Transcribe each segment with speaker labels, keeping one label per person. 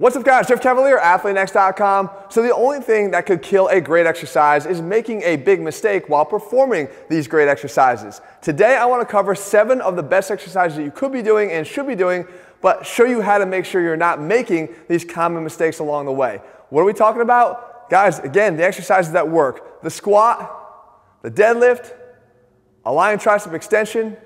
Speaker 1: What's up guys, Jeff Cavaliere, AthleanX.com. So the only thing that could kill a great exercise is making a big mistake while performing these great exercises. Today I wanna cover seven of the best exercises that you could be doing and should be doing, but show you how to make sure you're not making these common mistakes along the way. What are we talking about? Guys, again, the exercises that work. The squat, the deadlift, a lying tricep extension,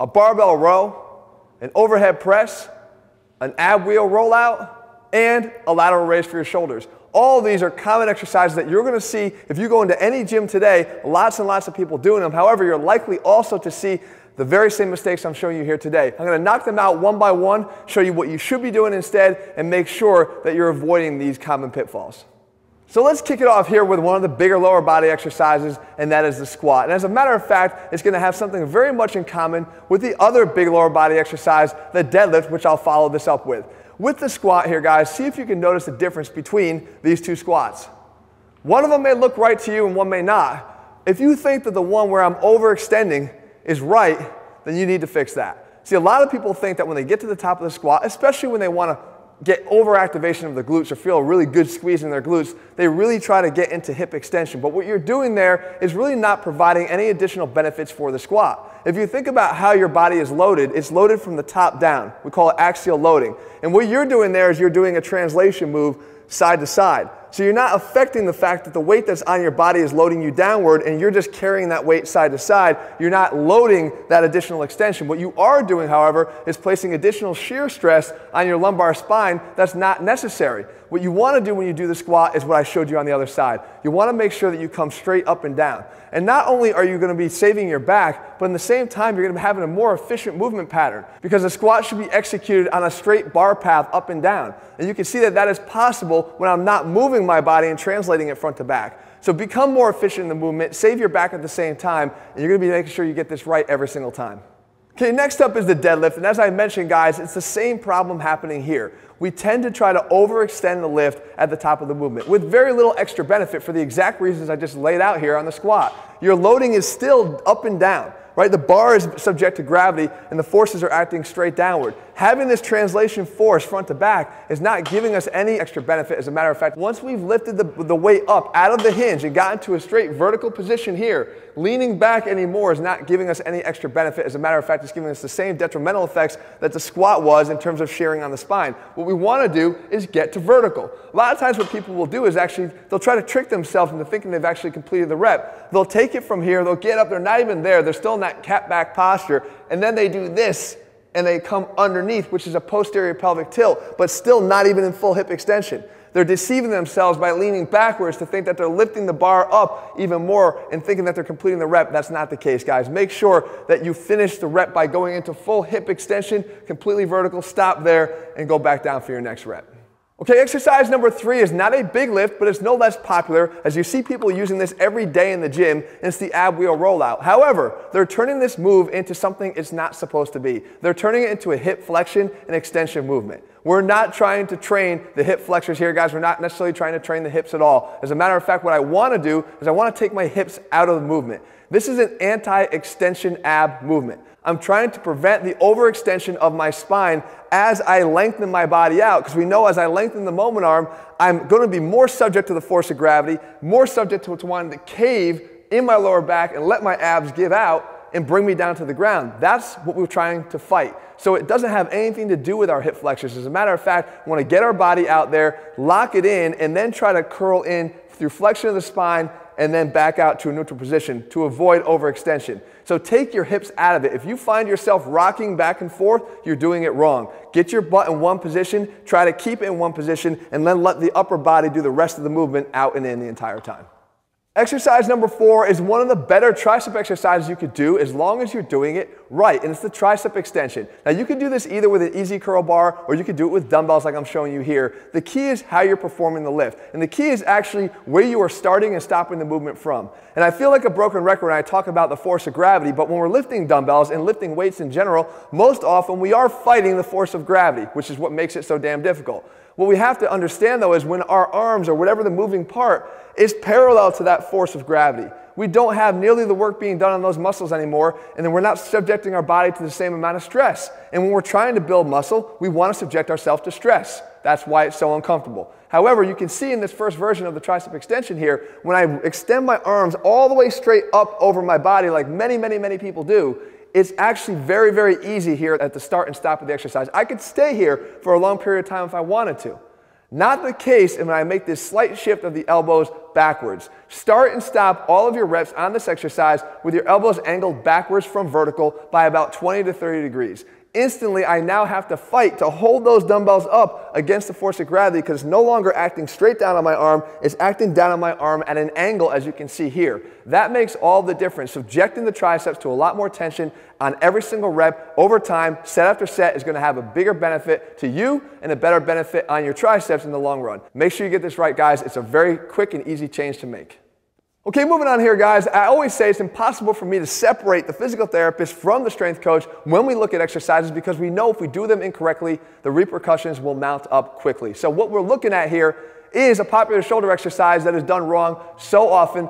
Speaker 1: a barbell row, an overhead press, an ab wheel rollout, and a lateral raise for your shoulders. All these are common exercises that you're going to see if you go into any gym today, lots and lots of people doing them. However, you're likely also to see the very same mistakes I'm showing you here today. I'm going to knock them out one by one, show you what you should be doing instead, and make sure that you're avoiding these common pitfalls. So let's kick it off here with one of the bigger lower body exercises, and that is the squat. And as a matter of fact, it's going to have something very much in common with the other big lower body exercise, the deadlift, which I'll follow this up with. With the squat here, guys, see if you can notice the difference between these two squats. One of them may look right to you and one may not. If you think that the one where I'm overextending is right, then you need to fix that. See, a lot of people think that when they get to the top of the squat, especially when they want to get overactivation of the glutes or feel a really good squeeze in their glutes, they really try to get into hip extension. But what you're doing there is really not providing any additional benefits for the squat. If you think about how your body is loaded, it's loaded from the top down. We call it axial loading. And what you're doing there is you're doing a translation move side to side. So you're not affecting the fact that the weight that's on your body is loading you downward and you're just carrying that weight side to side. You're not loading that additional extension. What you are doing, however, is placing additional shear stress on your lumbar spine that's not necessary. What you want to do when you do the squat is what I showed you on the other side. You want to make sure that you come straight up and down. And not only are you going to be saving your back, but in the same time, you're going to be having a more efficient movement pattern because the squat should be executed on a straight bar path up and down. And you can see that that is possible when I'm not moving my body and translating it front to back. So become more efficient in the movement, save your back at the same time, and you're to be making sure you get this right every single time. Okay, next up is the deadlift. And as I mentioned, guys, it's the same problem happening here. We tend to try to overextend the lift at the top of the movement with very little extra benefit for the exact reasons I just laid out here on the squat. Your loading is still up and down right? The bar is subject to gravity and the forces are acting straight downward. Having this translation force front to back is not giving us any extra benefit. As a matter of fact, once we've lifted the, the weight up out of the hinge and gotten to a straight vertical position here, leaning back anymore is not giving us any extra benefit. As a matter of fact, it's giving us the same detrimental effects that the squat was in terms of shearing on the spine. What we want to do is get to vertical. A lot of times what people will do is actually, they'll try to trick themselves into thinking they've actually completed the rep. They'll take it from here, they'll get up, they're not even there, they're still in that cat back posture, and then they do this and they come underneath, which is a posterior pelvic tilt, but still not even in full hip extension. They're deceiving themselves by leaning backwards to think that they're lifting the bar up even more and thinking that they're completing the rep. That's not the case, guys. Make sure that you finish the rep by going into full hip extension, completely vertical, stop there, and go back down for your next rep. Okay, exercise number three is not a big lift, but it's no less popular as you see people using this every day in the gym, and it's the ab wheel rollout. However, they're turning this move into something it's not supposed to be. They're turning it into a hip flexion and extension movement. We're not trying to train the hip flexors here, guys. We're not necessarily trying to train the hips at all. As a matter of fact, what I want to do is I want to take my hips out of the movement. This is an anti-extension ab movement. I'm trying to prevent the overextension of my spine as I lengthen my body out. Because we know as I lengthen the moment arm, I'm going to be more subject to the force of gravity, more subject to, to wanting to cave in my lower back and let my abs give out and bring me down to the ground. That's what we're trying to fight. So it doesn't have anything to do with our hip flexors. As a matter of fact, we want to get our body out there, lock it in, and then try to curl in through flexion of the spine and then back out to a neutral position to avoid overextension. So take your hips out of it. If you find yourself rocking back and forth, you're doing it wrong. Get your butt in one position, try to keep it in one position, and then let the upper body do the rest of the movement out and in the entire time. Exercise number four is one of the better tricep exercises you could do as long as you're doing it right, and it's the tricep extension. Now you can do this either with an EZ curl bar or you can do it with dumbbells like I'm showing you here. The key is how you're performing the lift, and the key is actually where you are starting and stopping the movement from. And I feel like a broken record when I talk about the force of gravity, but when we're lifting dumbbells and lifting weights in general, most often we are fighting the force of gravity, which is what makes it so damn difficult. What we have to understand though is when our arms or whatever the moving part is parallel to that force of gravity. We don't have nearly the work being done on those muscles anymore, and then we're not subjecting our body to the same amount of stress. And when we're trying to build muscle, we want to subject ourselves to stress. That's why it's so uncomfortable. However, you can see in this first version of the tricep extension here, when I extend my arms all the way straight up over my body, like many, many, many people do, it's actually very, very easy here at the start and stop of the exercise. I could stay here for a long period of time if I wanted to. Not the case when I make this slight shift of the elbows backwards. Start and stop all of your reps on this exercise with your elbows angled backwards from vertical by about 20 to 30 degrees instantly I now have to fight to hold those dumbbells up against the force of gravity because it's no longer acting straight down on my arm, it's acting down on my arm at an angle as you can see here. That makes all the difference. Subjecting the triceps to a lot more tension on every single rep over time, set after set, is going to have a bigger benefit to you and a better benefit on your triceps in the long run. Make sure you get this right, guys. It's a very quick and easy change to make. Okay, moving on here, guys. I always say it's impossible for me to separate the physical therapist from the strength coach when we look at exercises because we know if we do them incorrectly, the repercussions will mount up quickly. So, what we're looking at here is a popular shoulder exercise that is done wrong so often,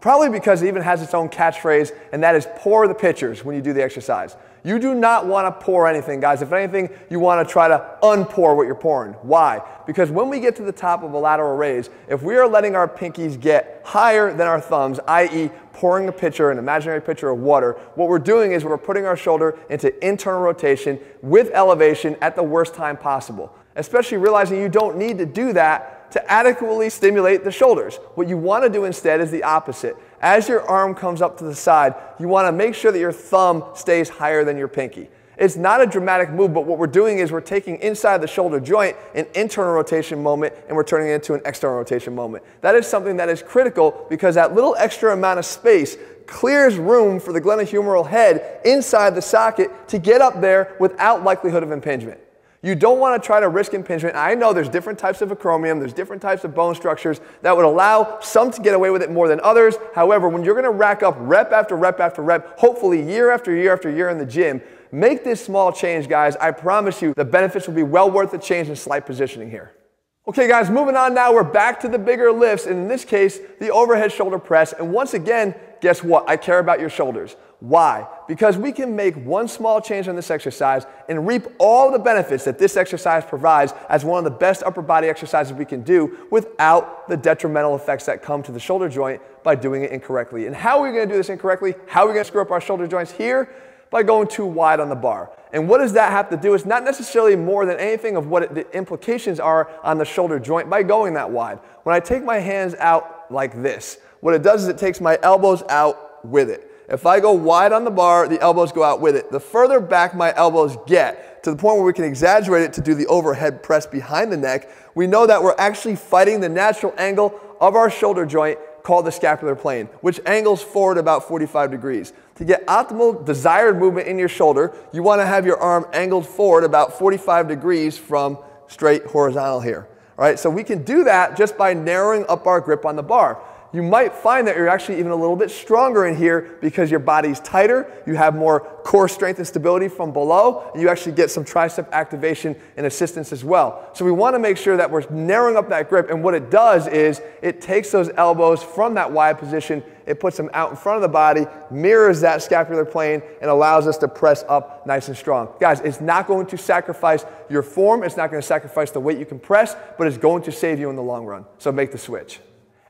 Speaker 1: probably because it even has its own catchphrase, and that is pour the pitchers when you do the exercise. You do not want to pour anything, guys. If anything, you want to try to unpour what you're pouring. Why? Because when we get to the top of a lateral raise, if we are letting our pinkies get higher than our thumbs, i.e., pouring a pitcher, an imaginary pitcher of water, what we're doing is we're putting our shoulder into internal rotation with elevation at the worst time possible. Especially realizing you don't need to do that to adequately stimulate the shoulders. What you want to do instead is the opposite. As your arm comes up to the side, you want to make sure that your thumb stays higher than your pinky. It's not a dramatic move, but what we're doing is we're taking inside the shoulder joint an internal rotation moment and we're turning it into an external rotation moment. That is something that is critical because that little extra amount of space clears room for the glenohumeral head inside the socket to get up there without likelihood of impingement. You don't want to try to risk impingement. I know there's different types of acromion, there's different types of bone structures that would allow some to get away with it more than others. However, when you're going to rack up rep after rep after rep, hopefully year after year after year in the gym, make this small change, guys. I promise you the benefits will be well worth the change in slight positioning here. Okay, guys, moving on now, we're back to the bigger lifts, and in this case, the overhead shoulder press. And once again, guess what? I care about your shoulders. Why? Because we can make one small change on this exercise and reap all the benefits that this exercise provides as one of the best upper body exercises we can do without the detrimental effects that come to the shoulder joint by doing it incorrectly. And how are we going to do this incorrectly? How are we going to screw up our shoulder joints here? By going too wide on the bar. And what does that have to do? It's not necessarily more than anything of what it, the implications are on the shoulder joint by going that wide. When I take my hands out like this, what it does is it takes my elbows out with it. If I go wide on the bar, the elbows go out with it. The further back my elbows get, to the point where we can exaggerate it to do the overhead press behind the neck, we know that we're actually fighting the natural angle of our shoulder joint called the scapular plane, which angles forward about 45 degrees. To get optimal desired movement in your shoulder, you want to have your arm angled forward about 45 degrees from straight horizontal here. All right, so we can do that just by narrowing up our grip on the bar you might find that you're actually even a little bit stronger in here because your body's tighter, you have more core strength and stability from below, and you actually get some tricep activation and assistance as well. So we want to make sure that we're narrowing up that grip, and what it does is it takes those elbows from that wide position, it puts them out in front of the body, mirrors that scapular plane, and allows us to press up nice and strong. Guys, it's not going to sacrifice your form, it's not going to sacrifice the weight you can press, but it's going to save you in the long run. So make the switch.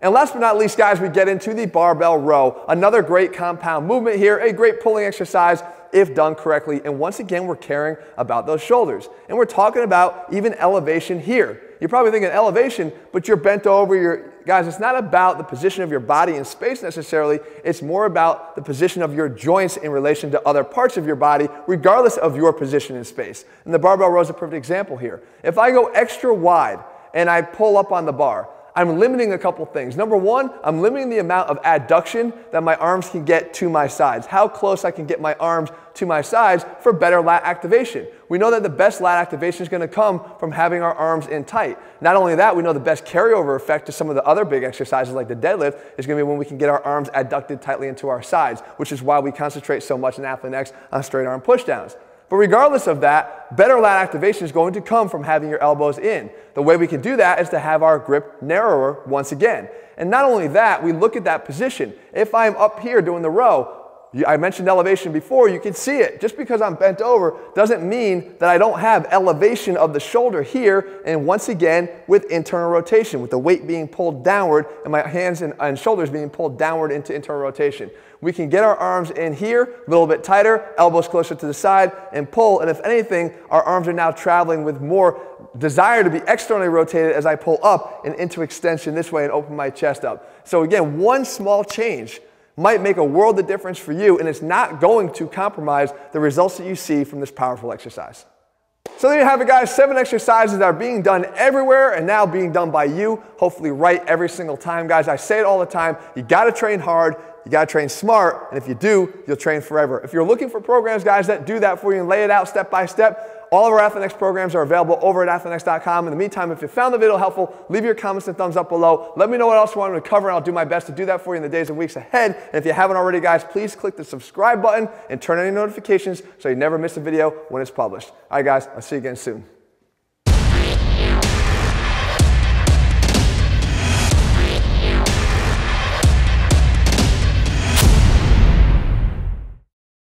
Speaker 1: And last but not least, guys, we get into the barbell row. Another great compound movement here, a great pulling exercise if done correctly. And once again, we're caring about those shoulders. And we're talking about even elevation here. You're probably thinking elevation, but you're bent over. Your guys, it's not about the position of your body in space necessarily. It's more about the position of your joints in relation to other parts of your body, regardless of your position in space. And the barbell row is a perfect example here. If I go extra wide and I pull up on the bar, I'm limiting a couple things. Number one, I'm limiting the amount of adduction that my arms can get to my sides, how close I can get my arms to my sides for better lat activation. We know that the best lat activation is going to come from having our arms in tight. Not only that, we know the best carryover effect to some of the other big exercises like the deadlift is going to be when we can get our arms adducted tightly into our sides, which is why we concentrate so much in Athlean-X on straight arm pushdowns. But regardless of that, better lat activation is going to come from having your elbows in. The way we can do that is to have our grip narrower once again. And not only that, we look at that position. If I'm up here doing the row, I mentioned elevation before, you can see it. Just because I'm bent over doesn't mean that I don't have elevation of the shoulder here. And once again, with internal rotation, with the weight being pulled downward and my hands and, and shoulders being pulled downward into internal rotation. We can get our arms in here, a little bit tighter, elbows closer to the side, and pull. And if anything, our arms are now traveling with more desire to be externally rotated as I pull up and into extension this way and open my chest up. So again, one small change might make a world of difference for you, and it's not going to compromise the results that you see from this powerful exercise. So there you have it, guys. Seven exercises that are being done everywhere and now being done by you, hopefully right every single time, guys. I say it all the time. You got to train hard. You got to train smart. And if you do, you'll train forever. If you're looking for programs, guys, that do that for you and lay it out step by step, all of our AthleanX programs are available over at athleanx.com. In the meantime, if you found the video helpful, leave your comments and thumbs up below. Let me know what else you want me to cover, and I'll do my best to do that for you in the days and weeks ahead. And if you haven't already, guys, please click the subscribe button and turn on any notifications so you never miss a video when it's published. All right, guys, I'll see you again soon.